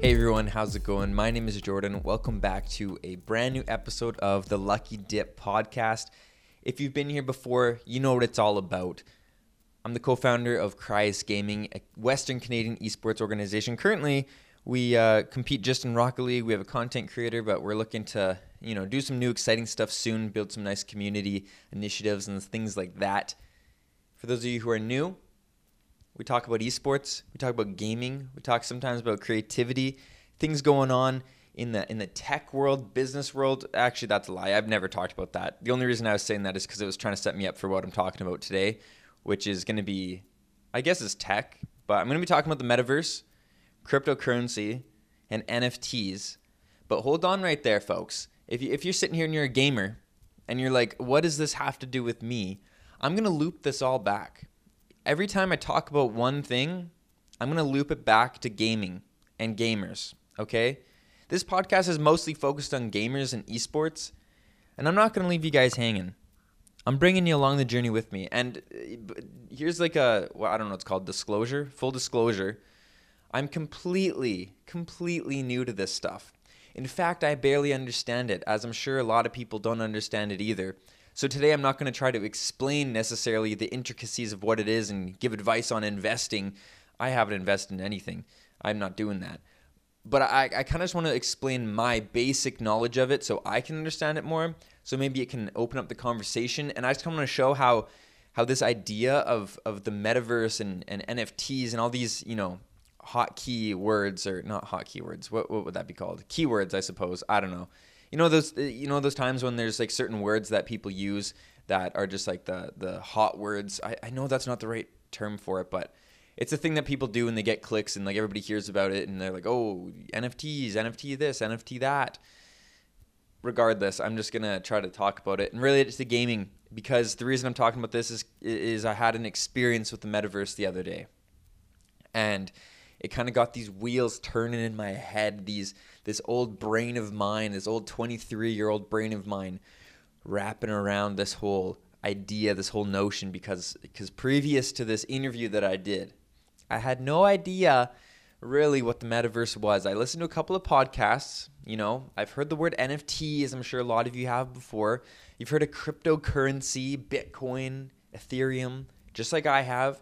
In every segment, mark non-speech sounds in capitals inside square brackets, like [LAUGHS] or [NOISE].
Hey everyone, how's it going? My name is Jordan. Welcome back to a brand new episode of the Lucky Dip podcast. If you've been here before, you know what it's all about. I'm the co founder of Cryas Gaming, a Western Canadian esports organization. Currently, we uh, compete just in Rocket League. We have a content creator, but we're looking to you know do some new exciting stuff soon, build some nice community initiatives and things like that. For those of you who are new, we talk about esports. We talk about gaming. We talk sometimes about creativity, things going on in the in the tech world, business world. Actually, that's a lie. I've never talked about that. The only reason I was saying that is because it was trying to set me up for what I'm talking about today, which is going to be, I guess, is tech. But I'm going to be talking about the metaverse, cryptocurrency, and NFTs. But hold on right there, folks. If you if you're sitting here and you're a gamer, and you're like, what does this have to do with me? I'm going to loop this all back every time I talk about one thing, I'm going to loop it back to gaming and gamers, okay? This podcast is mostly focused on gamers and esports, and I'm not going to leave you guys hanging. I'm bringing you along the journey with me. And uh, here's like a, well, I don't know what's called, disclosure, full disclosure. I'm completely, completely new to this stuff. In fact, I barely understand it, as I'm sure a lot of people don't understand it either. So today I'm not going to try to explain necessarily the intricacies of what it is and give advice on investing. I haven't invested in anything. I'm not doing that. But I, I kind of just want to explain my basic knowledge of it so I can understand it more. So maybe it can open up the conversation. And I just kind of want to show how how this idea of, of the metaverse and, and NFTs and all these, you know, hot key words or not hot keywords. What, what would that be called? Keywords, I suppose. I don't know you know those uh, you know those times when there's like certain words that people use that are just like the the hot words. I, I know that's not the right term for it, but it's a thing that people do and they get clicks and like everybody hears about it and they're like, oh, NFTs, NFT this, NFT that. Regardless, I'm just gonna try to talk about it and relate it to gaming because the reason I'm talking about this is is I had an experience with the metaverse the other day, and it kind of got these wheels turning in my head. These this old brain of mine, this old 23 year old brain of mine, wrapping around this whole idea, this whole notion. Because because previous to this interview that I did, I had no idea really what the metaverse was. I listened to a couple of podcasts. You know, I've heard the word NFT, as I'm sure a lot of you have before. You've heard of cryptocurrency, Bitcoin, Ethereum, just like I have.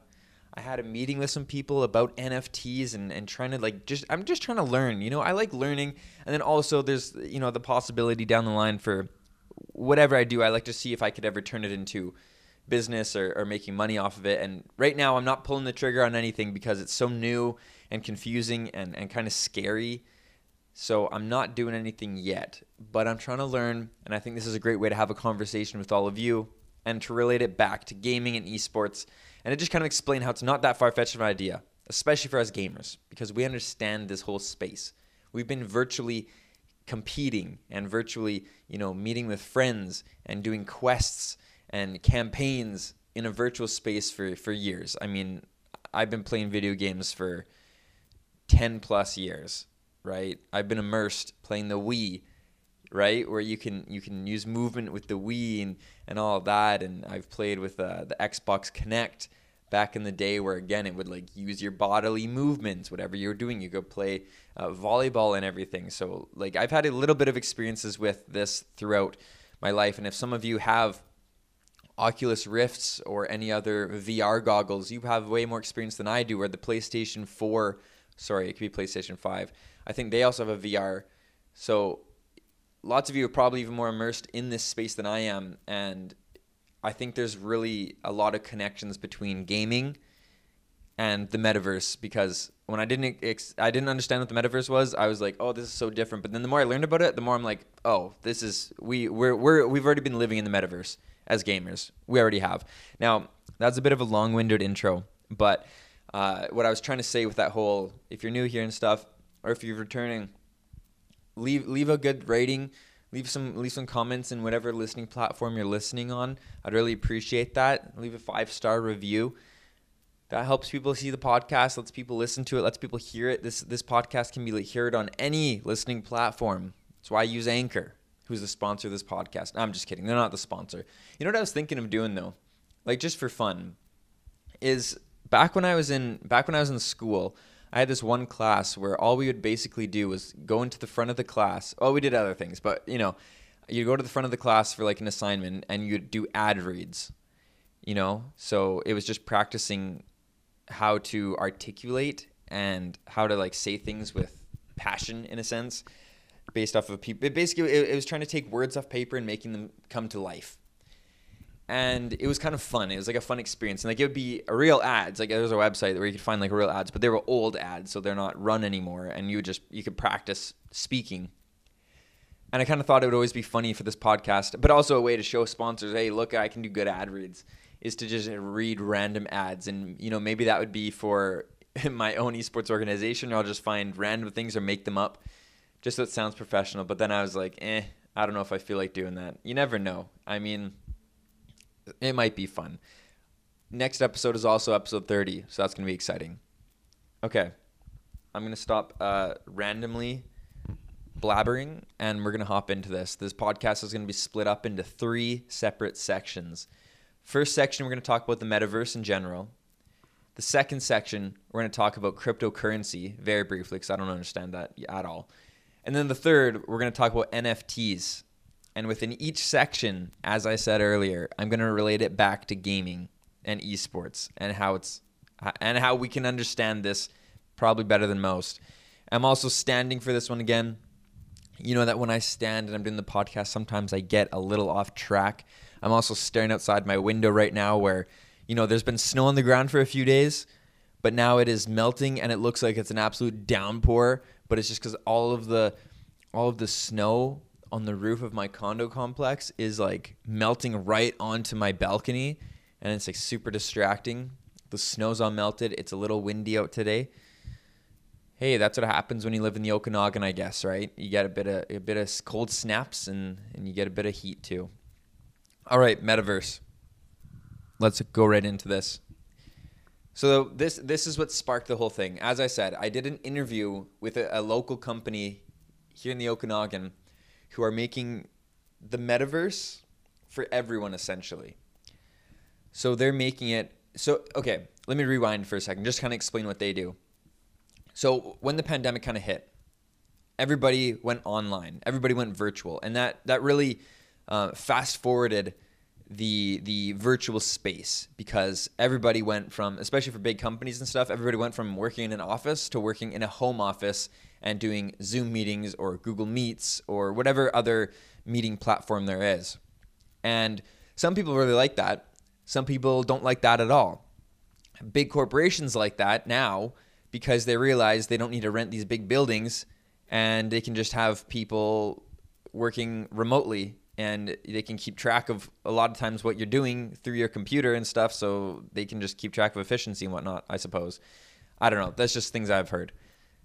I had a meeting with some people about NFTs and, and trying to like just I'm just trying to learn. You know, I like learning, and then also there's you know the possibility down the line for whatever I do. I like to see if I could ever turn it into business or, or making money off of it. And right now, I'm not pulling the trigger on anything because it's so new and confusing and, and kind of scary. So I'm not doing anything yet, but I'm trying to learn. And I think this is a great way to have a conversation with all of you and to relate it back to gaming and esports and it just kind of explained how it's not that far fetched of an idea, especially for us gamers, because we understand this whole space. We've been virtually competing and virtually, you know, meeting with friends and doing quests and campaigns in a virtual space for, for years. I mean, I've been playing video games for 10 plus years, right? I've been immersed playing the Wii right? Where you can you can use movement with the Wii and, and all that. And I've played with uh, the Xbox Kinect back in the day, where again it would like use your bodily movements, whatever you're doing. You go play uh, volleyball and everything. So like I've had a little bit of experiences with this throughout my life. And if some of you have Oculus Rifts or any other VR goggles, you have way more experience than I do. Or the PlayStation 4, sorry, it could be PlayStation 5. I think they also have a VR. So lots of you are probably even more immersed in this space than I am, and I think there's really a lot of connections between gaming and the metaverse because when I didn't ex- I didn't understand what the metaverse was, I was like, "Oh, this is so different." But then the more I learned about it, the more I'm like, "Oh, this is we we're, we're we've already been living in the metaverse as gamers. We already have." Now, that's a bit of a long-winded intro, but uh, what I was trying to say with that whole if you're new here and stuff or if you're returning leave leave a good rating leave some leave some comments in whatever listening platform you're listening on. I'd really appreciate that. Leave a five star review. That helps people see the podcast lets people listen to it lets people hear it. This this podcast can be heard on any listening platform. That's why i use anchor who's the sponsor of this podcast. I'm just kidding. They're not the sponsor. You know what i was thinking of doing though? Like just for fun is back when i was in back when i was in school I had this one class where all we would basically do was go into the front of the class. Oh, we did other things, but you know, you go to the front of the class for like an assignment and you do ad reads. You know, so it was just practicing how to articulate and how to like say things with passion in a sense based off of people. Basically, it, it was trying to take words off paper and making them come to life and it was kind of fun. It was like a fun experience, and like it would be real ads. Like there's a website where you could find like real ads, but they were old ads, so they're not run anymore. And you would just you could practice speaking. And I kind of thought it would always be funny for this podcast, but also a way to show sponsors, hey, look, I can do good ad reads, is to just read random ads, and you know maybe that would be for [LAUGHS] my own esports organization, or I'll just find random things or make them up, just so it sounds professional. But then I was like, eh, I don't know if I feel like doing that. You never know. I mean it might be fun. Next episode is also episode 30, so that's going to be exciting. Okay. I'm going to stop uh, randomly blabbering and we're going to hop into this. This podcast is going to be split up into three separate sections. First section, we're going to talk about the metaverse in general. The second section, we're going to talk about cryptocurrency very briefly because I don't understand that at all. And then the third, we're going to talk about NFTs and within each section, as I said earlier, I'm going to relate it back to gaming and esports and how it's and how we can understand this probably better than most. I'm also standing for this one again. You know that when I stand and I'm doing the podcast, sometimes I get a little off track. I'm also staring outside my window right now where, you know, there's been snow on the ground for a few days, but now it is melting and it looks like it's an absolute downpour, but it's just cuz all of the all of the snow on the roof of my condo complex is like melting right onto my balcony and it's like super distracting. The snow's all melted. It's a little windy out today. Hey, that's what happens when you live in the Okanagan, I guess, right? You get a bit of a bit of cold snaps and and you get a bit of heat too. All right, metaverse. Let's go right into this. So this this is what sparked the whole thing. As I said, I did an interview with a, a local company here in the Okanagan who are making the metaverse for everyone essentially. So they're making it so okay, let me rewind for a second, just kind of explain what they do. So when the pandemic kind of hit, everybody went online, everybody went virtual, and that that really uh, fast forwarded the the virtual space because everybody went from especially for big companies and stuff everybody went from working in an office to working in a home office and doing Zoom meetings or Google Meets or whatever other meeting platform there is. And some people really like that. Some people don't like that at all. Big corporations like that now because they realize they don't need to rent these big buildings and they can just have people working remotely and they can keep track of a lot of times what you're doing through your computer and stuff so they can just keep track of efficiency and whatnot i suppose i don't know that's just things i've heard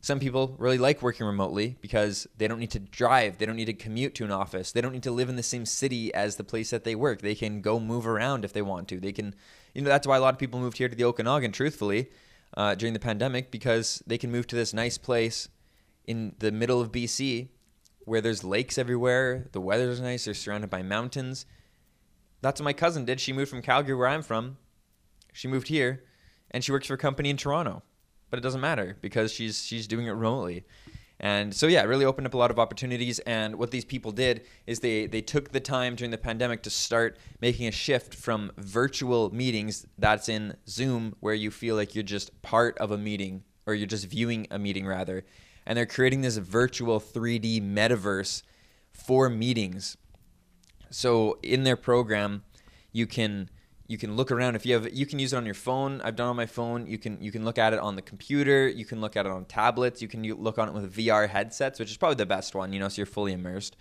some people really like working remotely because they don't need to drive, they don't need to commute to an office, they don't need to live in the same city as the place that they work. They can go move around if they want to. They can, you know, that's why a lot of people moved here to the Okanagan, truthfully, uh, during the pandemic because they can move to this nice place in the middle of BC where there's lakes everywhere, the weather's nice, they're surrounded by mountains. That's what my cousin did. She moved from Calgary, where I'm from. She moved here, and she works for a company in Toronto but it doesn't matter because she's she's doing it remotely. And so yeah, it really opened up a lot of opportunities. And what these people did is they they took the time during the pandemic to start making a shift from virtual meetings that's in Zoom where you feel like you're just part of a meeting or you're just viewing a meeting rather. And they're creating this virtual 3D metaverse for meetings. So in their program, you can you can look around. If you have you can use it on your phone. I've done on my phone. You can you can look at it on the computer. You can look at it on tablets. You can look on it with vr headsets which is probably the best one you know so you're fully immersed.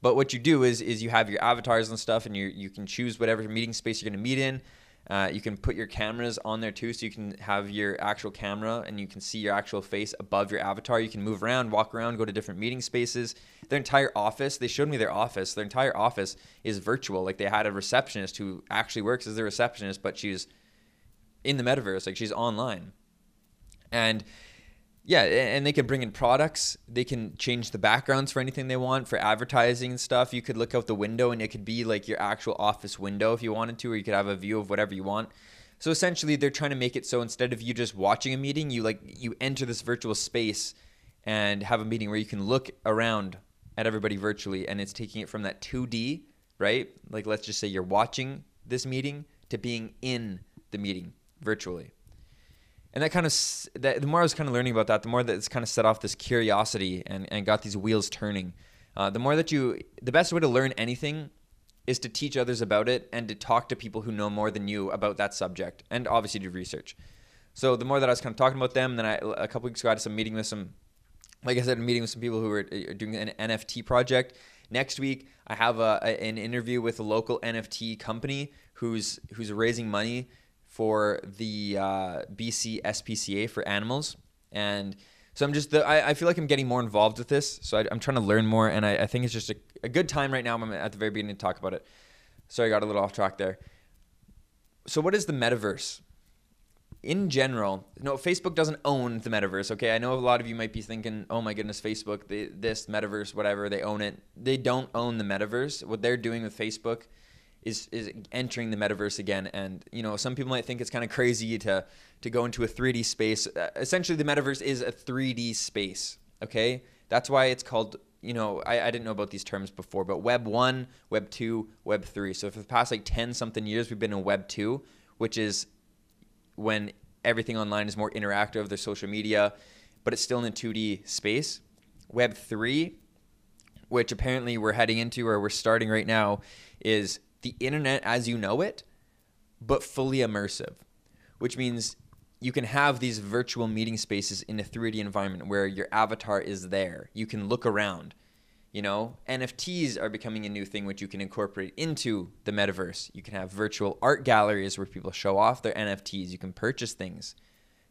But what you do is is you have your avatars and stuff and you you can choose whatever meeting space you're going to meet in uh, you can put your cameras on there too, so you can have your actual camera and you can see your actual face above your avatar. You can move around, walk around, go to different meeting spaces. Their entire office, they showed me their office. Their entire office is virtual. Like they had a receptionist who actually works as a receptionist, but she's in the metaverse, like she's online. And yeah, and they can bring in products. They can change the backgrounds for anything they want for advertising and stuff. You could look out the window and it could be like your actual office window if you wanted to, or you could have a view of whatever you want. So essentially, they're trying to make it so instead of you just watching a meeting, you like you enter this virtual space and have a meeting where you can look around at everybody virtually, and it's taking it from that 2D, right? Like let's just say you're watching this meeting to being in the meeting virtually. And that kind of that, the more I was kind of learning about that, the more that it's kind of set off this curiosity and, and got these wheels turning. Uh, the more that you, the best way to learn anything is to teach others about it and to talk to people who know more than you about that subject and obviously do research. So the more that I was kind of talking about them, then I a couple weeks ago I had some meeting with some, like I said, a meeting with some people who were uh, doing an NFT project. Next week I have a, a, an interview with a local NFT company who's who's raising money for the uh, BC SPCA for animals and so I'm just, the, I, I feel like I'm getting more involved with this. So I, am trying to learn more, and I, I think it's just a, a, good time right now. I'm at the very beginning to talk about it. Sorry, I got a little off track there. So what is the metaverse? In general, no, Facebook doesn't own the metaverse. Okay, I know a lot of you might be thinking, "Oh my goodness, Facebook, they, this metaverse, whatever, they own it." They don't own the metaverse. What they're doing with Facebook is is entering the metaverse again. And you know, some people might think it's kind of crazy to to go into a 3D space. Uh, essentially, the metaverse is a 3D space. Okay, that's why it's called. You know, I, I didn't know about these terms before, but Web one, Web two, Web three. So for the past like ten something years, we've been in Web two, which is when everything online is more interactive. There's social media, but it's still in a 2D space. Web three, which apparently we're heading into or we're starting right now, is the internet as you know it, but fully immersive, which means you can have these virtual meeting spaces in a 3D environment where your avatar is there. You can look around. You know, NFTs are becoming a new thing which you can incorporate into the metaverse. You can have virtual art galleries where people show off their NFTs. You can purchase things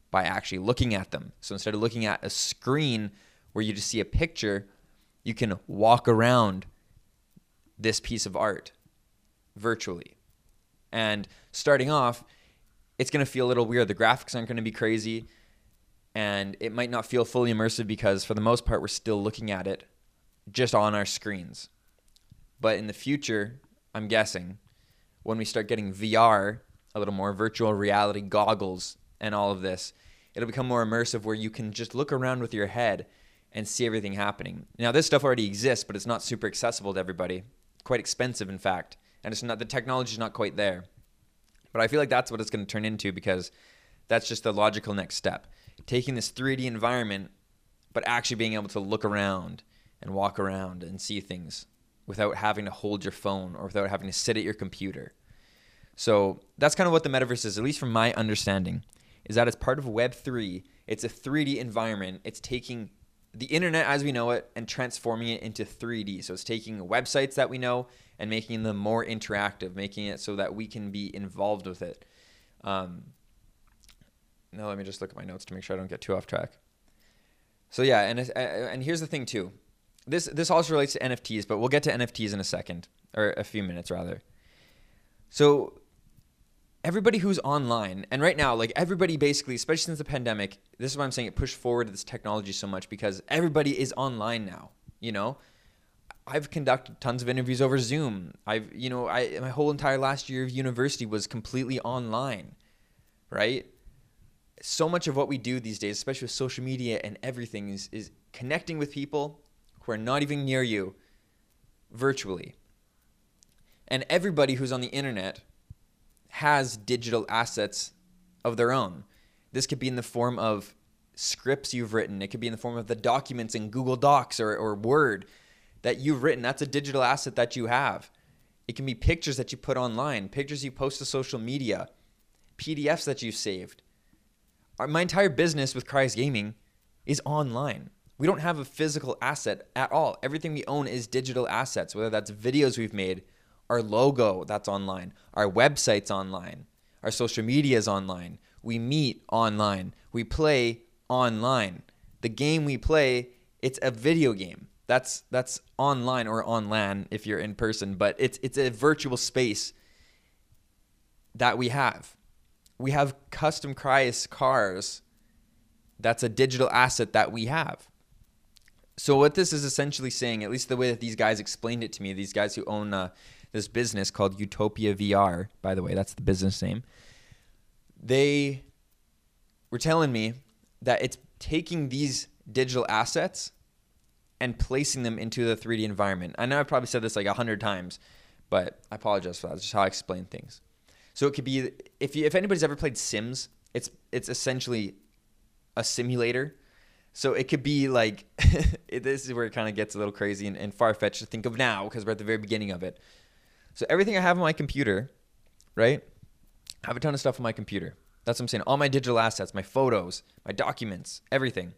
by actually looking at them. So instead of looking at a screen where you just see a picture, you can walk around this piece of art virtually. And starting off, it's going to feel a little weird. The graphics aren't going to be crazy, and it might not feel fully immersive because, for the most part, we're still looking at it just on our screens. But in the future, I'm guessing, when we start getting VR, a little more virtual reality goggles, and all of this, it'll become more immersive where you can just look around with your head and see everything happening. Now, this stuff already exists, but it's not super accessible to everybody. Quite expensive, in fact and it's not the technology is not quite there. But I feel like that's what it's going to turn into because that's just the logical next step. Taking this 3D environment, but actually being able to look around and walk around and see things without having to hold your phone or without having to sit at your computer. So that's kind of what the metaverse is, at least from my understanding, is that it's part of Web3. It's a 3D environment. It's taking the internet as we know it and transforming it into 3D. So it's taking websites that we know and making them more interactive, making it so that we can be involved with it. Um, now let me just look at my notes to make sure I don't get too off track. So yeah, and and here's the thing too. This this also relates to NFTs, but we'll get to NFTs in a second or a few minutes rather. So everybody who's online and right now like everybody basically especially since the pandemic this is why i'm saying it pushed forward this technology so much because everybody is online now you know I've conducted tons of interviews over Zoom. I've, you know, I my whole entire last year of university was completely online, right? So much of what we do these days, especially with social media and everything, is is connecting with people who are not even near you virtually. And everybody who's on the internet has digital assets of their own. This could be in the form of scripts you've written. It could be in the form of the documents in Google Docs or, or Word that you've written. That's a digital asset that you have. It can be pictures that you put online, pictures you post to social media, PDFs that you saved. My entire business with Cries Gaming is online. We don't have a physical asset at all. Everything we own is digital assets, whether that's videos we've made, our logo that's online, our website's online, our social media is online. We meet online. We play online. The game we play, it's a video game. That's that's online or on LAN if you're in person, but it's it's a virtual space that we have. We have custom Cries cars. That's a digital asset that we have. So what this is essentially saying, at least the way that these guys explained it to me, these guys who own uh, this business called Utopia VR, by the way, that's the business name. they were telling me that it's taking these digital assets and placing them into the 3D environment. I know I've probably said this like a hundred times, but I apologize for that. It's just how I explain things. So it could be if you, if anybody's ever played Sims, it's it's essentially a simulator. So it could be like [LAUGHS] this is where it kind of gets a little crazy and, and far fetched to think of now because we're at the very beginning of it. So everything I have on my computer, right? I have a ton of stuff on my computer. That's what I'm saying. All my digital assets, my photos, my documents, everything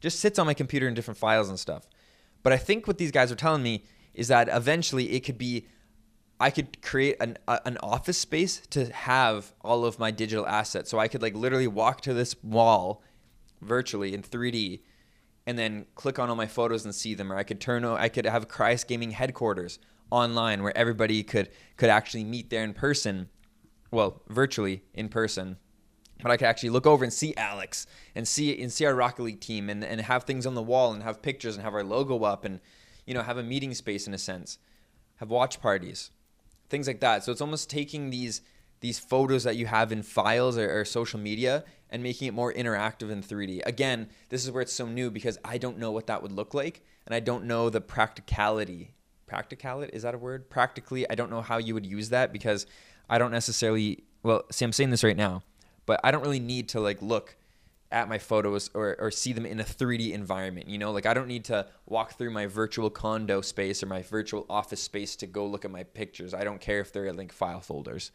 just sits on my computer in different files and stuff. But I think what these guys are telling me is that eventually it could be I could create an a, an office space to have all of my digital assets. So I could like literally walk to this wall virtually in 3D and then click on all my photos and see them or I could turn I could have Cryos Gaming headquarters online where everybody could could actually meet there in person. Well, virtually in person but I could actually look over and see Alex and see and see our Rocket League team and, and have things on the wall and have pictures and have our logo up and you know have a meeting space in a sense, have watch parties, things like that. So it's almost taking these these photos that you have in files or, or social media and making it more interactive in 3D. Again, this is where it's so new because I don't know what that would look like and I don't know the practicality. Practicality is that a word? Practically, I don't know how you would use that because I don't necessarily. Well, see, I'm saying this right now but I don't really need to like look at my photos or, or see them in a 3D environment. You know, like I don't need to walk through my virtual condo space or my virtual office space to go look at my pictures. I don't care if they're like file folders.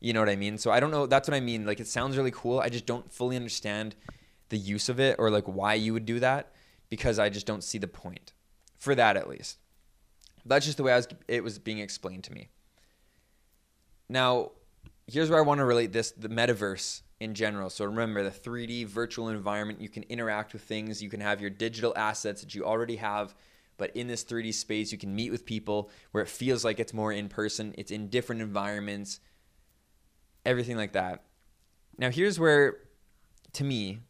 You know what I mean? So I don't know. That's what I mean. Like it sounds really cool. I just don't fully understand the use of it or like why you would do that because I just don't see the point for that at least. That's just the way I was, it was being explained to me. Now, here's where I want to relate this the metaverse in general. So remember the 3D virtual environment, you can interact with things, you can have your digital assets that you already have, but in this 3D space, you can meet with people where it feels like it's more in person, it's in different environments, everything like that. Now, here's where, to me,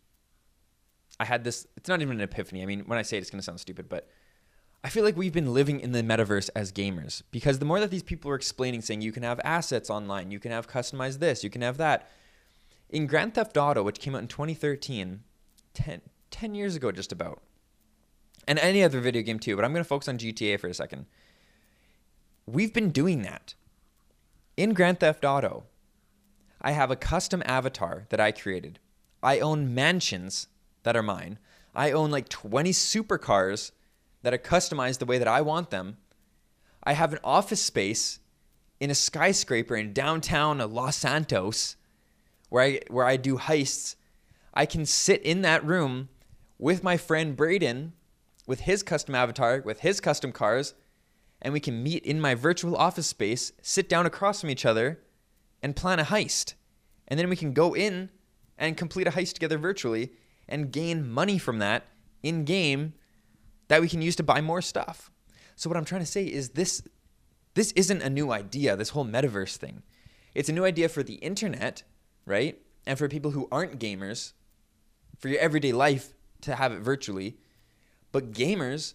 I had this, it's not even an epiphany. I mean, when I say it, it's going to sound stupid, but I feel like we've been living in the metaverse as gamers because the more that these people are explaining, saying you can have assets online, you can have customized this, you can have that. In Grand Theft Auto, which came out in 2013, 10, 10 years ago, just about, and any other video game too, but I'm going to focus on GTA for a second. We've been doing that. In Grand Theft Auto, I have a custom avatar that I created. I own mansions that are mine. I own like 20 supercars that are customized the way that I want them. I have an office space in a skyscraper in downtown Los Santos where I where I do heists. I can sit in that room with my friend Braden with his custom avatar, with his custom cars, and we can meet in my virtual office space, sit down across from each other, and plan a heist. And then we can go in and complete a heist together virtually and gain money from that in game that we can use to buy more stuff. So what I'm trying to say is this this isn't a new idea, this whole metaverse thing. It's a new idea for the internet, right? And for people who aren't gamers, for your everyday life to have it virtually. But gamers,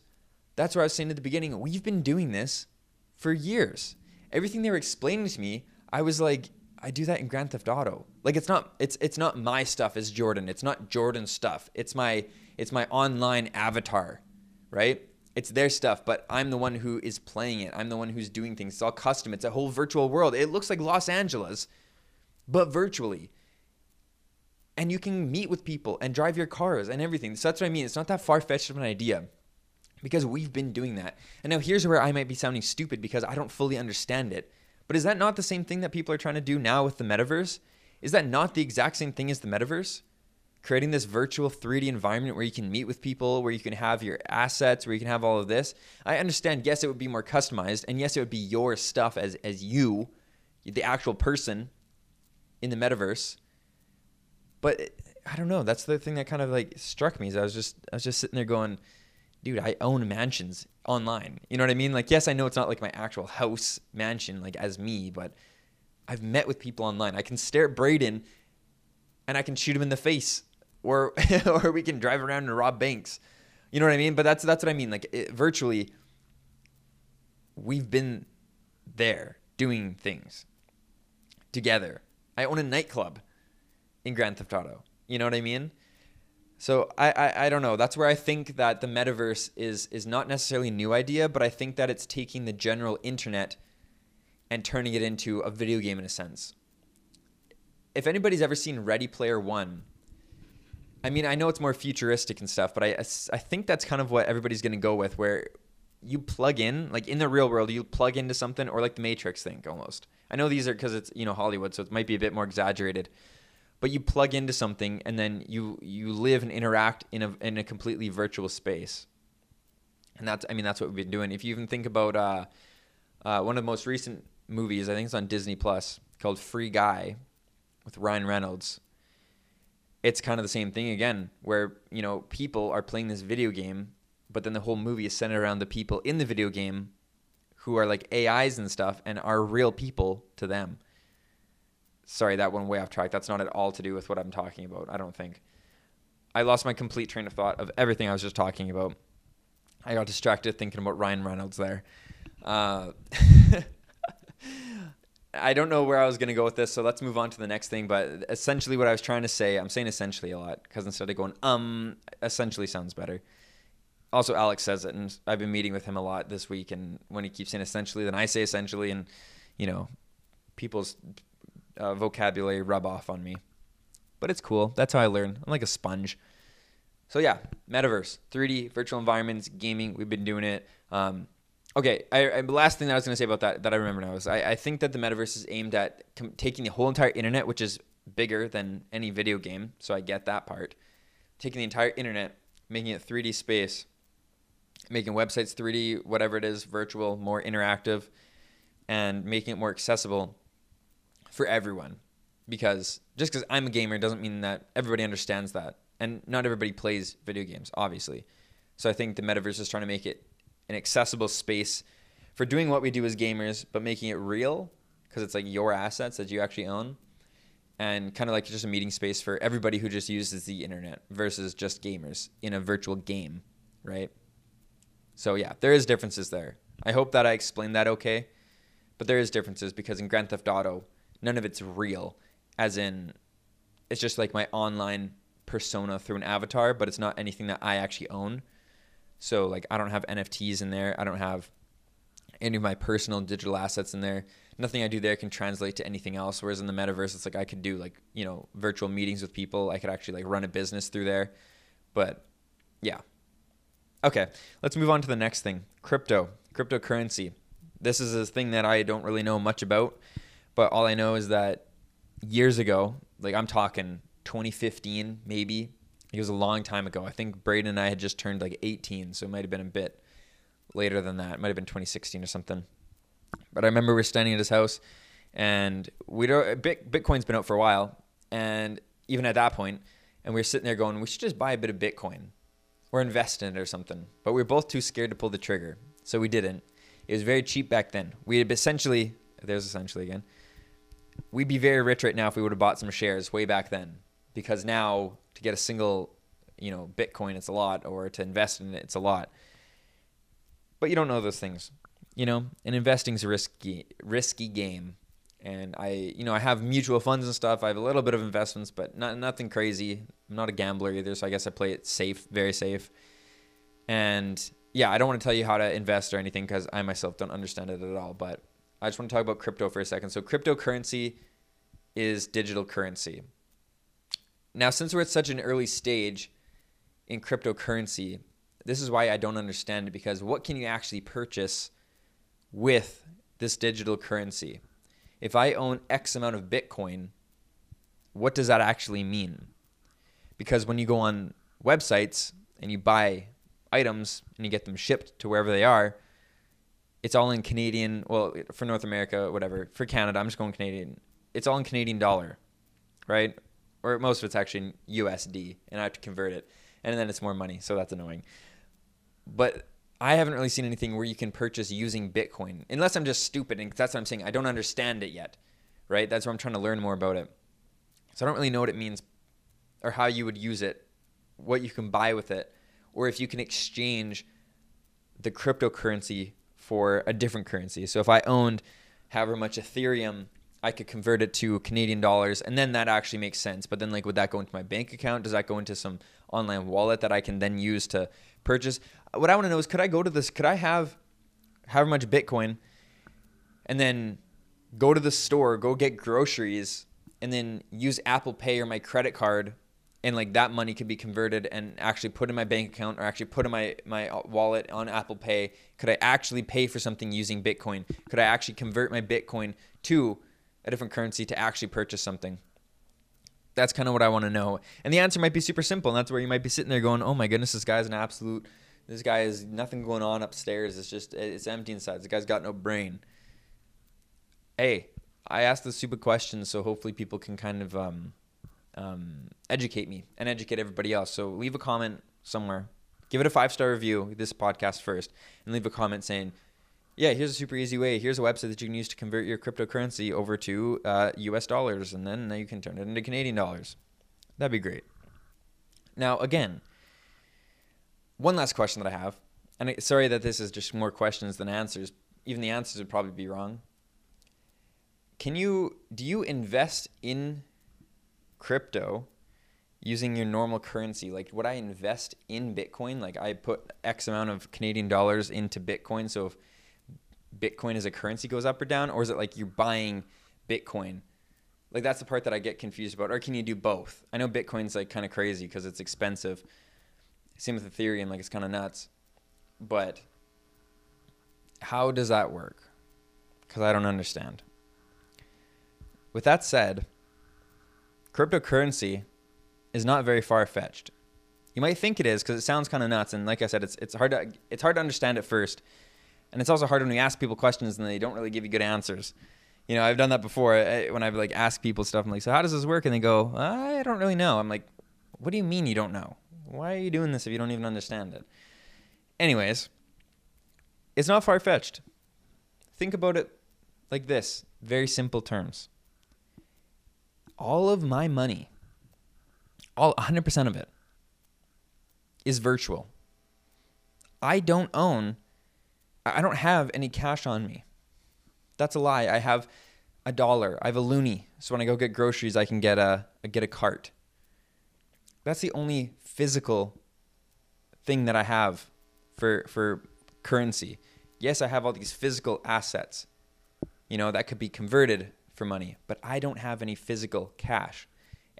that's what I was saying at the beginning, we've been doing this for years. Everything they were explaining to me, I was like, I do that in Grand Theft Auto. Like it's not it's it's not my stuff as Jordan. It's not Jordan's stuff. It's my it's my online avatar right? It's their stuff, but I'm the one who is playing it. I'm the one who's doing things. It's all custom. It's a whole virtual world. It looks like Los Angeles, but virtually. And you can meet with people and drive your cars and everything. So that's what I mean. It's not that far fetched of an idea because we've been doing that. And now here's where I might be sounding stupid because I don't fully understand it. But is that not the same thing that people are trying to do now with the metaverse? Is that not the exact same thing as the metaverse? Creating this virtual 3D environment where you can meet with people, where you can have your assets, where you can have all of this. I understand, yes, it would be more customized, and yes, it would be your stuff as as you, the actual person in the metaverse. But I don't know. That's the thing that kind of like struck me. Is I was just I was just sitting there going, dude, I own mansions online. You know what I mean? Like, yes, I know it's not like my actual house mansion, like as me, but I've met with people online. I can stare at Braden and I can shoot him in the face or or [LAUGHS] we can drive around and rob banks. You know what I mean? But that's that's what I mean. Like it, virtually, we've been there doing things together. I own a nightclub. in Grand Theft Auto. You know what I mean? So I, I, I don't know. That's where I think that the metaverse is is not necessarily a new idea, but I think that it's taking the general internet and turning it into a video game in a sense. If anybody's ever seen Ready Player One, I mean, I know it's more futuristic and stuff, but I, I think that's kind of what everybody's going to go with, where you plug in, like in the real world, you plug into something, or like the Matrix thing almost. I know these are because it's you know Hollywood, so it might be a bit more exaggerated but you plug into something and then you you live and interact in a in a completely virtual space. And that's I mean that's what we've been doing. If you even think about uh, uh, one of the most recent movies, I think it's on Disney Plus called Free Guy with Ryan Reynolds. It's kind of the same thing again, where you know people are playing this video game, but then the whole movie is centered around the people in the video game who are like AIs and stuff and are real people to them sorry, that went way off track. That's not at all to do with what I'm talking about, I don't think. I lost my complete train of thought of everything I was just talking about. I got distracted thinking about Ryan Reynolds there. Uh, [LAUGHS] I don't know where I was going to go with this, so let's move on to the next thing. But essentially, what I was trying to say, I'm saying essentially a lot because instead of going um, essentially sounds better. Also, Alex says it, and I've been meeting with him a lot this week. And when he keeps saying essentially, then I say essentially, and you know, people's uh, vocabulary rub off on me. But it's cool. That's how I learn. I'm like a sponge. So yeah, metaverse, 3D, virtual environments, gaming. We've been doing it. Um, okay, I, I, the last thing that I was going to say about that that I remember now is I, I think that the metaverse is aimed at com- taking the whole entire internet, which is bigger than any video game. So I get that part. Taking the entire internet, making it 3D space, making websites 3D, whatever it is, virtual, more interactive, and making it more accessible for everyone because just because I'm a gamer doesn't mean that everybody understands that. And not everybody plays video games, obviously. So I think the metaverse is trying to make it an accessible space for doing what we do as gamers, but making it real because it's like your assets that you actually own and kind of like just a meeting space for everybody who just uses the internet versus just gamers in a virtual game, right? So yeah, there is differences there. I hope that I explained that okay. But there is differences because in Grand Theft Auto, none of it's real, as in it's just like my online persona through an avatar, but it's not anything that I actually own. So like I don't have NFTs in there. I don't have any of my personal digital assets in there. Nothing I do there can translate to anything else. Whereas in the metaverse, it's like I could do like you know virtual meetings with people. I could actually like run a business through there. But yeah. Okay, let's move on to the next thing. Crypto, cryptocurrency. This is a thing that I don't really know much about. But all I know is that years ago, like I'm talking 2015, maybe. It was a long time ago. I think Braden and I had just turned like 18, so it might have been a bit later than that. It might have been 2016 or something. But I remember we are standing at his house, and we uh, Bitcoin's been out for a while, and even at that point, and we were sitting there going, we should just buy a bit of Bitcoin or invest in it or something. But we were both too scared to pull the trigger, so we didn't. It was very cheap back then. We had essentially, there's essentially again, we'd be very rich right now if we would have bought some shares way back then. Because now to get a single, you know, Bitcoin, it's a lot, or to invest in it, it's a lot. But you don't know those things, you know. And investing is a risky, risky game. And I, you know, I have mutual funds and stuff. I have a little bit of investments, but not nothing crazy. I'm not a gambler either, so I guess I play it safe, very safe. And yeah, I don't want to tell you how to invest or anything because I myself don't understand it at all. But I just want to talk about crypto for a second. So, cryptocurrency is digital currency. Now, since we're at such an early stage in cryptocurrency, this is why I don't understand it because what can you actually purchase with this digital currency? If I own X amount of Bitcoin, what does that actually mean? Because when you go on websites and you buy items and you get them shipped to wherever they are, it's all in Canadian. Well, for North America, whatever. For Canada, I'm just going Canadian. It's all in Canadian dollar, right? Or most of it's actually in USD, and I have to convert it, and then it's more money, so that's annoying. But I haven't really seen anything where you can purchase using Bitcoin, unless I'm just stupid, and that's what I'm saying. I don't understand it yet, right? That's where I'm trying to learn more about it. So I don't really know what it means, or how you would use it, what you can buy with it, or if you can exchange the cryptocurrency for a different currency. So if I owned however much Ethereum I could convert it to Canadian dollars and then that actually makes sense. But then like would that go into my bank account? Does that go into some online wallet that I can then use to purchase? Uh, what I want to know is could I go to this could I have however much Bitcoin and then go to the store, go get groceries and then use Apple Pay or my credit card and like that money could be converted and actually put in my bank account or actually put in my my uh, wallet on Apple Pay. Could I actually pay for something using Bitcoin? Could I actually convert my Bitcoin to a different currency to actually purchase something? That's kind of what I want to know. And the answer might be super simple. And that's where you might be sitting there going, "Oh my goodness, this guy's an absolute this guy is nothing going on upstairs. It's just it's empty inside. This guy's got no brain." Hey, I asked the stupid questions so hopefully people can kind of um, um, educate me and educate everybody else. So leave a comment somewhere. Give it a five star review, this podcast first, and leave a comment saying, yeah, here's a super easy way. Here's a website that you can use to convert your cryptocurrency over to uh, US dollars, and then you can turn it into Canadian dollars. That'd be great. Now, again, one last question that I have, and sorry that this is just more questions than answers. Even the answers would probably be wrong. Can you do you invest in crypto using your normal currency like would i invest in bitcoin like i put x amount of canadian dollars into bitcoin so if bitcoin as a currency goes up or down or is it like you're buying bitcoin? Like that's the part that i get confused about. Or can you do both? I know bitcoin's like kind of crazy because it's expensive. Same with ethereum like it's kind of nuts. But how does that work? Because i don't understand. With that said cryptocurrency is not very far fetched. You might think it is because it sounds kind of nuts, and like I said, it's it's hard to it's hard to understand at first, and it's also hard when you ask people questions and they don't really give you good answers. You know, I've done that before I, when I've like asked people stuff. I'm like, so how does this work? And they go, I don't really know. I'm like, what do you mean you don't know? Why are you doing this if you don't even understand it? Anyways, it's not far fetched. Think about it like this very simple terms all of my money, all 100% of it, is virtual. I don't own, I don't have any cash on me. That's a lie. I have a dollar. I have a loonie. So when I go get groceries, I can get a, get a cart. That's the only physical thing that I have for for currency. Yes, I have all these physical assets. You know, that could be converted for money, but I don't have any physical cash.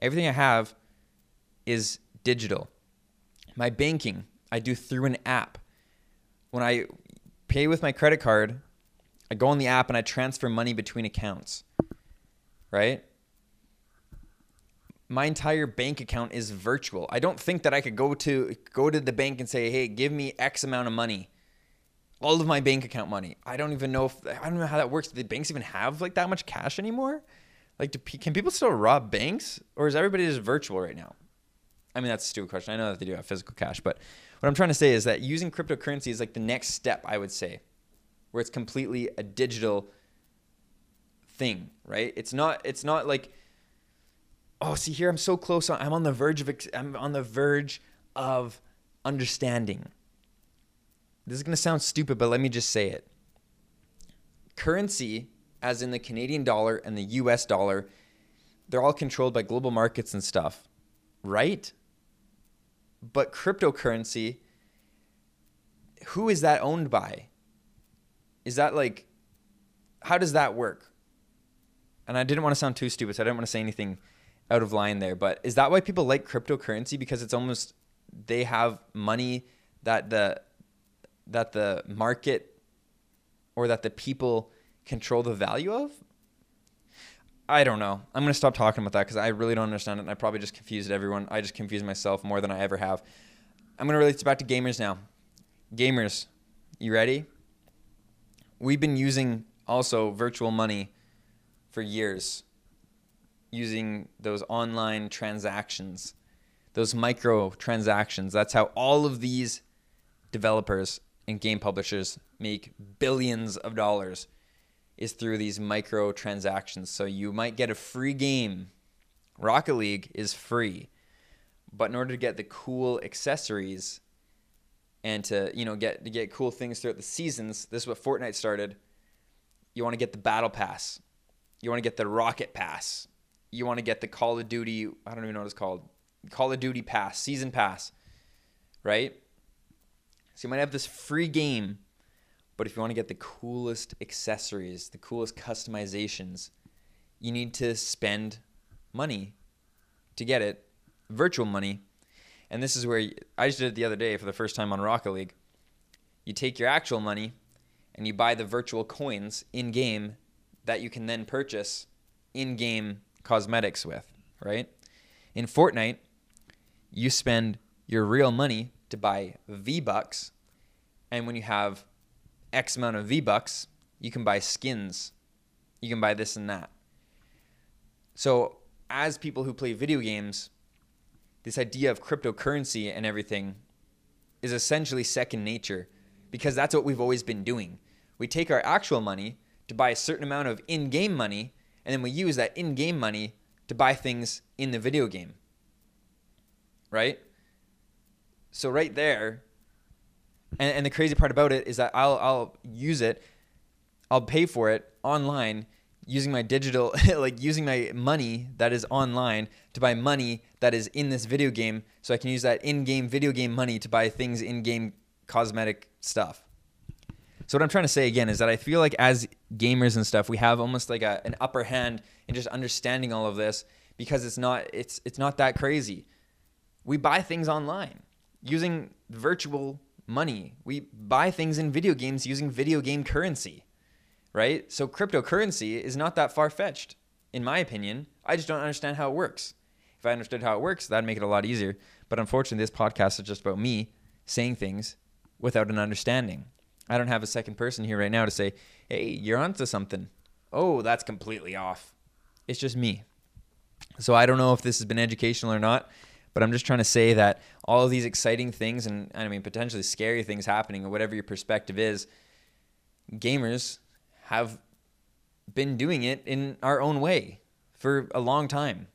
Everything I have is digital. My banking, I do through an app. When I pay with my credit card, I go on the app and I transfer money between accounts. Right? My entire bank account is virtual. I don't think that I could go to go to the bank and say, "Hey, give me X amount of money." all of my bank account money. I don't even know if I don't know how that works. Do the banks even have like that much cash anymore? Like, do, can people still rob banks, or is everybody just virtual right now? I mean, that's a stupid question. I know that they do have physical cash, but what I'm trying to say is that using cryptocurrency is like the next step. I would say, where it's completely a digital thing, right? It's not. It's not like, oh, see here, I'm so close. I'm on the verge of. I'm on the verge of understanding this is going to sound stupid, but let me just say it. Currency, as in the Canadian dollar and the US dollar, they're all controlled by global markets and stuff, right? But cryptocurrency, who is that owned by? Is that like, how does that work? And I didn't want to sound too stupid, so I didn't want to say anything out of line there. But is that why people like cryptocurrency? Because it's almost, they have money that the that the market or that the people control the value of? I don't know. I'm going to stop talking about that because I really don't understand it. And I probably just confused everyone. I just confused myself more than I ever have. I'm going to relate this back to gamers now. Gamers, you ready? We've been using also virtual money for years, using those online transactions, those micro transactions. That's how all of these developers and game publishers make billions of dollars is through these micro transactions. So you might get a free game. Rocket League is free. But in order to get the cool accessories and to, you know, get to get cool things throughout the seasons, this is what Fortnite started. You want to get the battle pass. You want to get the Rocket Pass. You want to get the Call of Duty, I don't even know what it's called. Call of Duty Pass, Season Pass, right? So you might have this free game, but if you want to get the coolest accessories, the coolest customizations, you need to spend money to get it, virtual money. And this is where you, I just did it the other day for the first time on Rocket League. You take your actual money and you buy the virtual coins in game that you can then purchase in game cosmetics with, right? In Fortnite, you spend your real money to buy V Bucks. And when you have X amount of V Bucks, you can buy skins. You can buy this and that. So, as people who play video games, this idea of cryptocurrency and everything is essentially second nature because that's what we've always been doing. We take our actual money to buy a certain amount of in game money, and then we use that in game money to buy things in the video game. Right? So, right there, and, and the crazy part about it is that I'll, I'll use it, I'll pay for it online using my digital [LAUGHS] like using my money that is online to buy money that is in this video game so I can use that in-game video game money to buy things in-game cosmetic stuff. So what I'm trying to say again is that I feel like as gamers and stuff we have almost like a, an upper hand in just understanding all of this because it's not it's it's not that crazy. We buy things online using virtual money. We buy things in video games using video game currency right? So cryptocurrency is not that far fetched, in my opinion. I just don't understand how it works. If I understood how it works, that'd make it a lot easier. But unfortunately, this podcast is just about me saying things without an understanding. I don't have a second person here right now to say, hey, you're onto something. Oh, that's completely off. It's just me. So I don't know if this has been educational or not, but I'm just trying to say that all of these exciting things and I mean potentially scary things happening or whatever your perspective is, gamers have been doing it in our own way for a long time.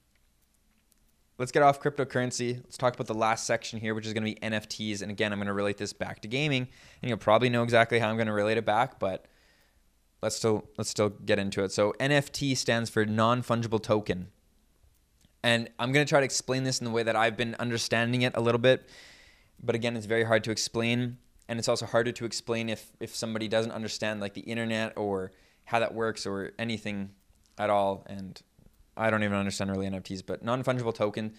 Let's get off cryptocurrency. Let's talk about the last section here, which is going to be NFTs. And again, I'm going to relate this back to gaming, and you'll probably know exactly how I'm going to relate it back, but let's still let's still get into it. So NFT stands for non-fungible token. And I'm going to try to explain this in the way that I've been understanding it a little bit. But again, it's very hard to explain. And it's also harder to explain if if somebody doesn't understand like the internet or how that works or anything at all. And I don't even understand really NFTs but non-fungible token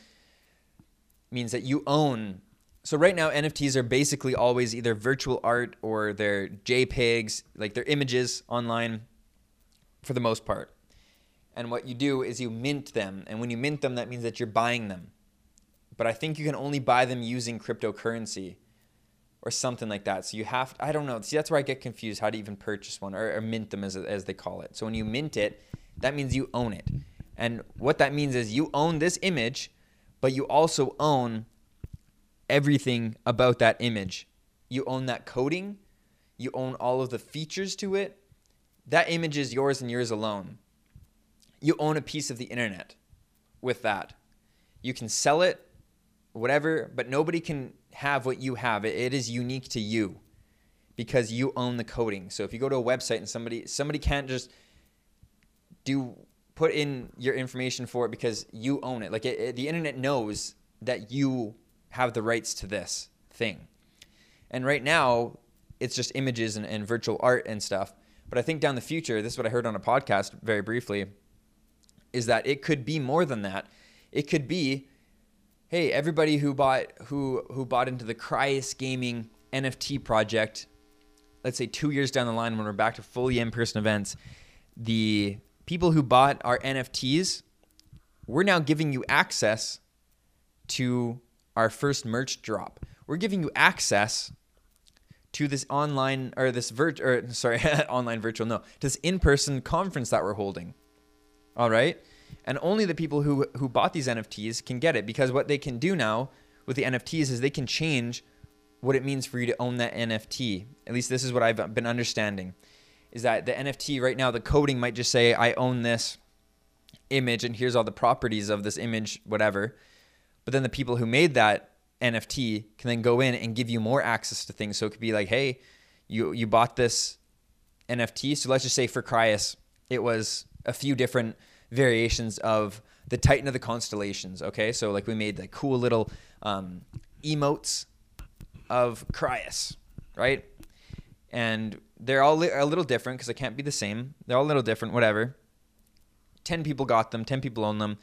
means that you own. So right now NFTs are basically always either virtual art or they're JPEGs like they're images online for the most part and what you do is you mint them and when you mint them that means that you're buying them but I think you can only buy them using cryptocurrency or something like that. So you have, to, I don't know. See, that's where I get confused how to even purchase one or, or mint them as, as they call it. So when you mint it, that means you own it. And what that means is you own this image, but you also own everything about that image. You own that coding, you own all of the features to it. That image is yours and yours alone. You own a piece of the internet with that. You can sell it, whatever, but nobody can have what you have. It, it is unique to you because you own the coding. So if you go to a website and somebody somebody can't just do put in your information for it because you own it. Like it, it, the internet knows that you have the rights to this thing. And right now, it's just images and, and virtual art and stuff. But I think down the future, this is what I heard on a podcast very briefly, is that it could be more than that. It could be hey, everybody who bought who who bought into the Cryus Gaming NFT project, let's say two years down the line when we're back to fully in-person events, the people who bought our NFTs, we're now giving you access to our first merch drop. We're giving you access to this online or this virtual, or sorry, [LAUGHS] online virtual no, to this in-person conference that we're holding. All right? and only the people who who bought these NFTs can get it because what they can do now with the NFTs is they can change what it means for you to own that NFT. At least this is what I've been understanding is that the NFT right now the coding might just say I own this image and here's all the properties of this image whatever. But then the people who made that NFT can then go in and give you more access to things. So it could be like, hey, you you bought this NFT. So let's just say for Cryus, it was a few different variations of the Titan of the constellations. Okay, so like we made the cool little um, emotes of Cryus, right? And they're all li- a little different because they can't be the same. They're all a little different, whatever. 10 people got them, 10 people own them.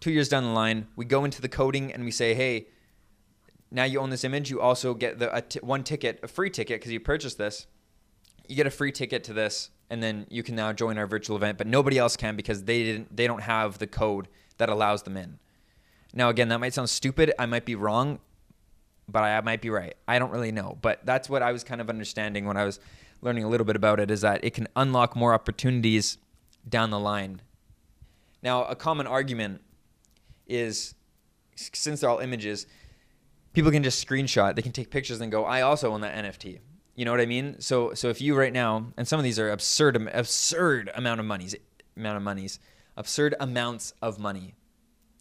Two years down the line, we go into the coding and we say, hey, now you own this image. You also get the one ticket, a free ticket, because you purchased this. You get a free ticket to this, and then you can now join our virtual event. But nobody else can because they didn't. They don't have the code that allows them in. Now, again, that might sound stupid. I might be wrong, but I might be right. I don't really know. But that's what I was kind of understanding when I was learning a little bit about it is that it can unlock more opportunities down the line. Now, a common argument is since they're all images, people can just screenshot, they can take pictures and go, I also own that NFT. You know what I mean? So so if you right now, and some of these are absurd absurd amount of monies amount of monies, absurd amounts of money.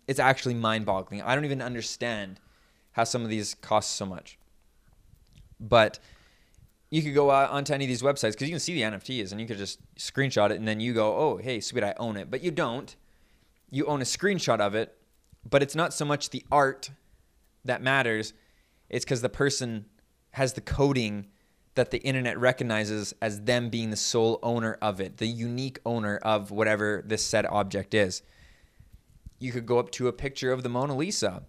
It's actually mind-boggling. I don't even understand how some of these cost so much. But you could go onto any of these websites because you can see the NFTs and you could just screenshot it and then you go, oh, hey, sweet, I own it. But you don't. You own a screenshot of it, but it's not so much the art that matters. It's because the person has the coding that the internet recognizes as them being the sole owner of it, the unique owner of whatever this said object is. You could go up to a picture of the Mona Lisa,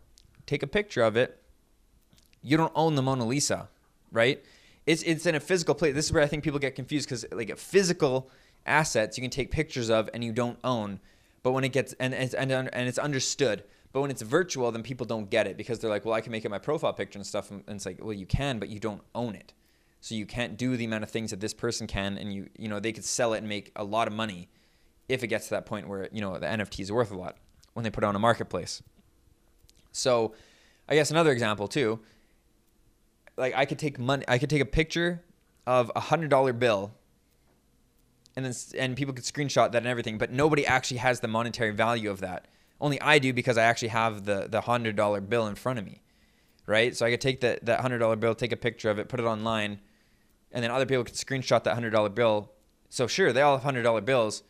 take a picture of it. You don't own the Mona Lisa, right? It's it's in a physical place. This is where I think people get confused because like a physical assets you can take pictures of and you don't own, but when it gets and it's and, and it's understood. But when it's virtual, then people don't get it because they're like, well, I can make it my profile picture and stuff. And it's like, well, you can, but you don't own it. So you can't do the amount of things that this person can, and you you know they could sell it and make a lot of money if it gets to that point where you know the NFT is worth a lot when they put it on a marketplace. So, I guess another example too. Like I could take money, I could take a picture of a hundred dollar bill, and then and people could screenshot that and everything, but nobody actually has the monetary value of that. Only I do because I actually have the the hundred dollar bill in front of me, right? So I could take that that hundred dollar bill, take a picture of it, put it online, and then other people could screenshot that hundred dollar bill. So sure, they all have hundred dollar bills,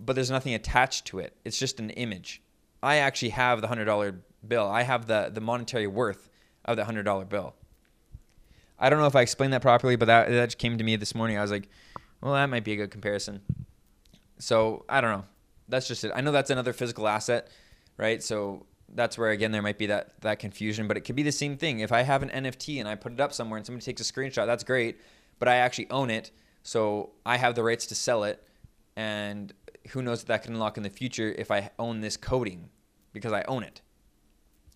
but there's nothing attached to it. It's just an image. I actually have the hundred dollar bill. I have the the monetary worth of the hundred dollar bill. I don't know if I explained that properly, but that that just came to me this morning. I was like, well, that might be a good comparison. So I don't know that's just it. I know that's another physical asset, right? So that's where again there might be that that confusion, but it could be the same thing. If I have an NFT and I put it up somewhere and somebody takes a screenshot, that's great, but I actually own it, so I have the rights to sell it, and who knows if that can unlock in the future if I own this coding because I own it.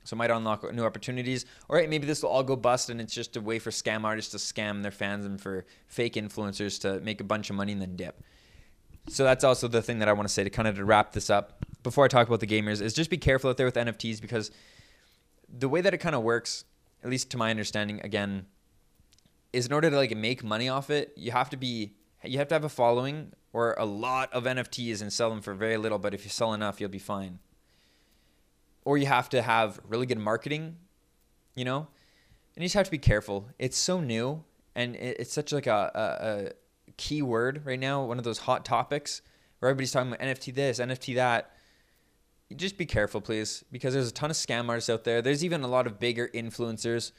So it might unlock new opportunities. All right, maybe this will all go bust and it's just a way for scam artists to scam their fans and for fake influencers to make a bunch of money and then dip. So that's also the thing that I want to say to kind of to wrap this up before I talk about the gamers is just be careful out there with NFTs because the way that it kind of works, at least to my understanding, again, is in order to like make money off it, you have to be you have to have a following or a lot of NFTs and sell them for very little, but if you sell enough, you'll be fine. Or you have to have really good marketing, you know? And you just have to be careful. It's so new and it's such like a, a keyword right now, one of those hot topics where everybody's talking about NFT this, NFT that. Just be careful, please, because there's a ton of scam artists out there. There's even a lot of bigger influencers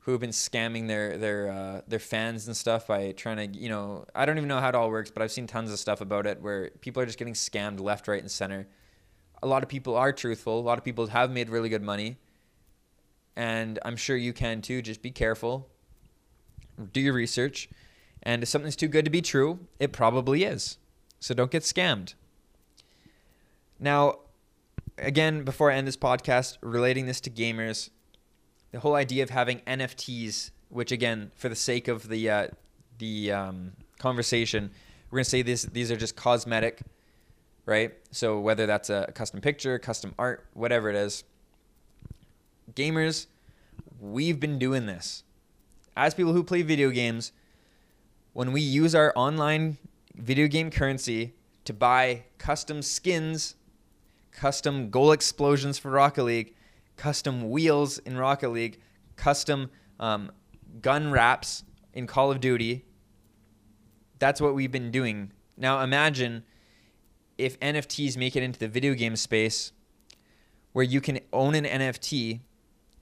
who have been scamming their their uh, their fans and stuff by trying to, you know, I don't even know how it all works, but I've seen tons of stuff about it where people are just getting scammed left, right, and center. A lot of people are truthful. A lot of people have made really good money, and I'm sure you can too. Just be careful. Do your research. And if something's too good to be true, it probably is. So don't get scammed. Now, again, before I end this podcast, relating this to gamers, the whole idea of having NFTs, which again, for the sake of the uh, the um, conversation, we're gonna say this these are just cosmetic, right? So whether that's a custom picture, custom art, whatever it is, gamers, we've been doing this. As people who play video games, when we use our online video game currency to buy custom skins, custom goal explosions for Rocket League, custom wheels in Rocket League, custom um, gun wraps in Call of Duty. That's what we've been doing. Now imagine if NFTs make it into the video game space where you can own an NFT.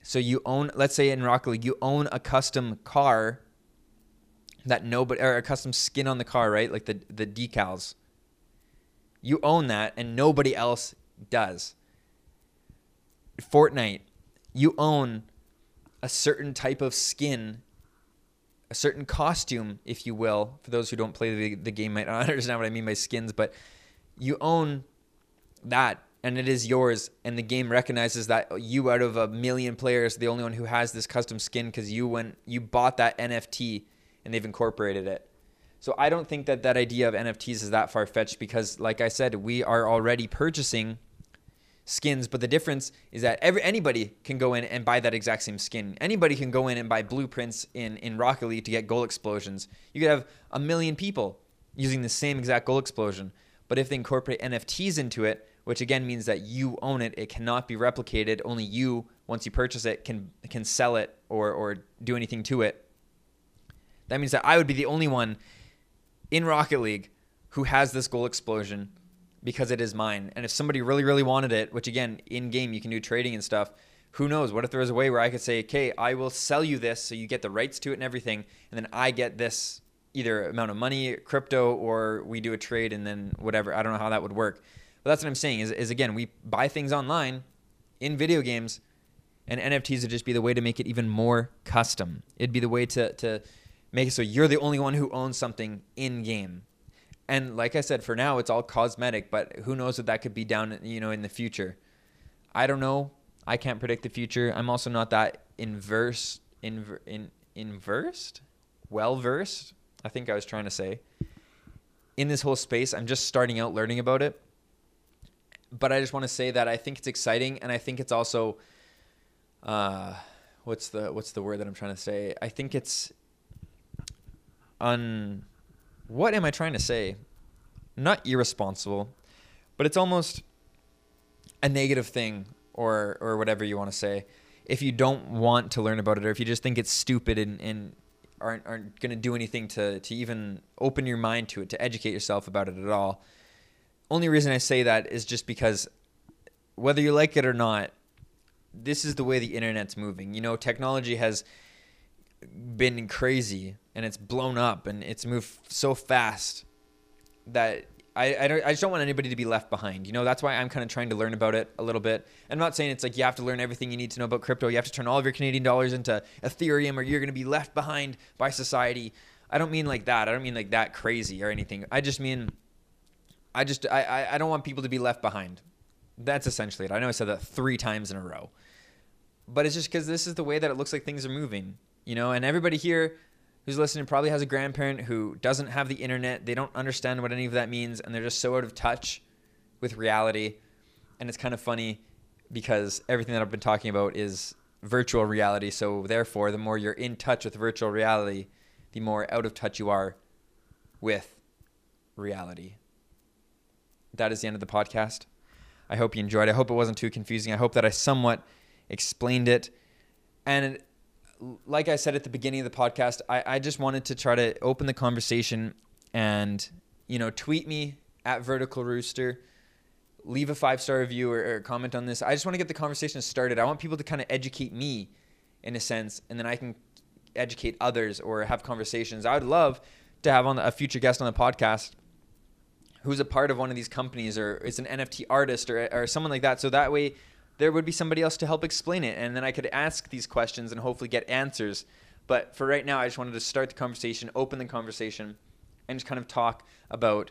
So you own, let's say in Rocket League, you own a custom car that nobody, or a custom skin on the car, right? Like the, the decals. You own that and nobody else does. Fortnite, you own a certain type of skin, a certain costume, if you will. For those who don't play the, the game, might not [LAUGHS] understand what I mean by skins, but you own that and it is yours and the game recognizes that you out of a million players the only one who has this custom skin because you went you bought that nft and they've incorporated it so i don't think that that idea of nfts is that far-fetched because like i said we are already purchasing skins but the difference is that every anybody can go in and buy that exact same skin anybody can go in and buy blueprints in in rocket league to get goal explosions you could have a million people using the same exact goal explosion but if they incorporate NFTs into it, which again means that you own it, it cannot be replicated. Only you, once you purchase it, can can sell it or or do anything to it. That means that I would be the only one in Rocket League who has this goal explosion because it is mine. And if somebody really, really wanted it, which again, in game you can do trading and stuff, who knows? What if there was a way where I could say, okay, I will sell you this so you get the rights to it and everything, and then I get this either amount of money, crypto, or we do a trade and then whatever. I don't know how that would work. But that's what I'm saying is, is again, we buy things online in video games, and NFTs would just be the way to make it even more custom. It'd be the way to, to make it so you're the only one who owns something in game. And like I said, for now it's all cosmetic, but who knows what that could be down, you know, in the future. I don't know. I can't predict the future. I'm also not that inverse, inver, in, inversed, well versed I think I was trying to say. In this whole space, I'm just starting out learning about it. But I just want to say that I think it's exciting and I think it's also uh what's the what's the word that I'm trying to say? I think it's un what am I trying to say? Not irresponsible, but it's almost a negative thing or or whatever you want to say if you don't want to learn about it or if you just think it's stupid and, and aren't aren't to do anything to to even open your mind to it, to educate yourself about it at all. Only reason I say that is just because whether you like it or not, this is the way the internet's moving. You know, technology has been crazy and it's blown up and it's moved so fast that I, I, I, just don't want anybody to be left behind. You know, that's why I'm kind of trying to learn about it a little bit. I'm not saying it's like you have to learn everything you need to know about crypto. You have to turn all of your Canadian dollars into Ethereum or you're going to be left behind by society. I don't mean like that. I don't mean like that crazy or anything. I just mean, I just, I, I, I don't want people to be left behind. That's essentially it. I know I said that three times in a row, but it's just because this is the way that it looks like things are moving, you know, and everybody here who's listening probably has a grandparent who doesn't have the internet. They don't understand what any of that means, and they're just so out of touch with reality. And it's kind of funny because everything that I've been talking about is virtual reality. So, therefore, the more you're in touch with virtual reality, the more out of touch you are with reality. That is the end of the podcast. I hope you enjoyed. I hope it wasn't too confusing. I hope that I somewhat explained it. And like I said at the beginning of the podcast, I, I just wanted to try to open the conversation and, you know, tweet me at Vertical Rooster, leave a five star review or, or comment on this. I just want to get the conversation started. I want people to kind of educate me in a sense, and then I can educate others or have conversations. I would love to have on a future guest on the podcast who's a part of one of these companies or is an NFT artist or, or someone like that. So that way there would be somebody else to help explain it. And then I could ask these questions and hopefully get answers. But for right now, I just wanted to start the conversation, open the conversation, and just kind of talk about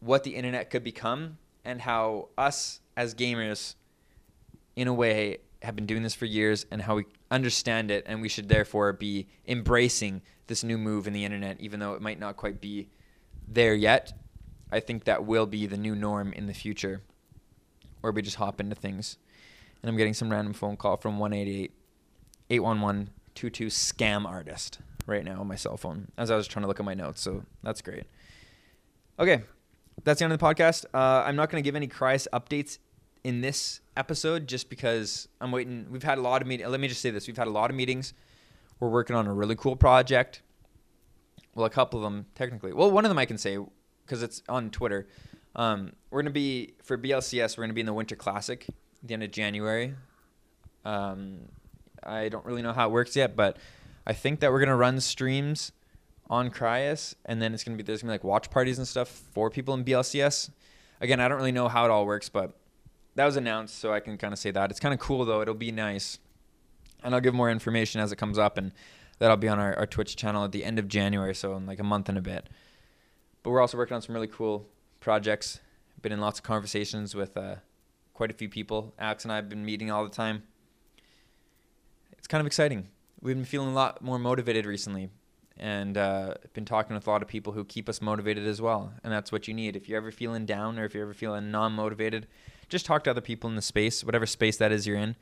what the internet could become and how us as gamers, in a way, have been doing this for years and how we understand it. And we should therefore be embracing this new move in the internet, even though it might not quite be there yet. I think that will be the new norm in the future, where we just hop into things and I'm getting some random phone call from 188 811 22 scam artist right now on my cell phone as I was trying to look at my notes. So that's great. Okay, that's the end of the podcast. Uh, I'm not going to give any Cryus updates in this episode just because I'm waiting. We've had a lot of meetings. Let me just say this: we've had a lot of meetings. We're working on a really cool project. Well, a couple of them technically. Well, one of them I can say because it's on Twitter. Um, we're gonna be for BLCS. We're gonna be in the Winter Classic the end of January. Um, I don't really know how it works yet, but I think that we're gonna run streams on Cryus, and then it's gonna be there's gonna be like watch parties and stuff for people in BLCS. Again, I don't really know how it all works, but that was announced, so I can kind of say that it's kind of cool though. It'll be nice, and I'll give more information as it comes up, and that'll be on our, our Twitch channel at the end of January, so in like a month and a bit. But we're also working on some really cool projects. Been in lots of conversations with uh, quite a few people. Alex and I have been meeting all the time. It's kind of exciting. We've been feeling a lot more motivated recently, and uh, been talking with a lot of people who keep us motivated as well. And that's what you need. If you're ever feeling down or if you're ever feeling non-motivated, just talk to other people in the space, whatever space that is you're in.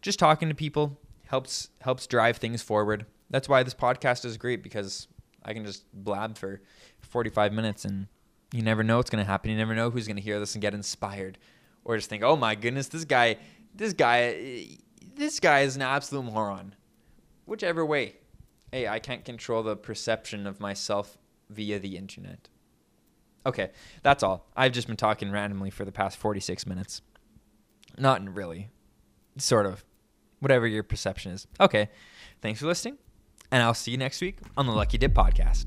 Just talking to people helps helps drive things forward. That's why this podcast is great because I can just blab for 45 minutes and you never know what's going to happen. You never know who's going to hear this and get inspired or just think, "Oh my goodness, this guy this guy this guy is an absolute moron." Whichever way. Hey, I can't control the perception of myself via the internet. Okay, that's all. I've just been talking randomly for the past 46 minutes. Not really. Sort of. Whatever your perception is. Okay. Thanks for listening, and I'll see you next week on the Lucky Dip Podcast.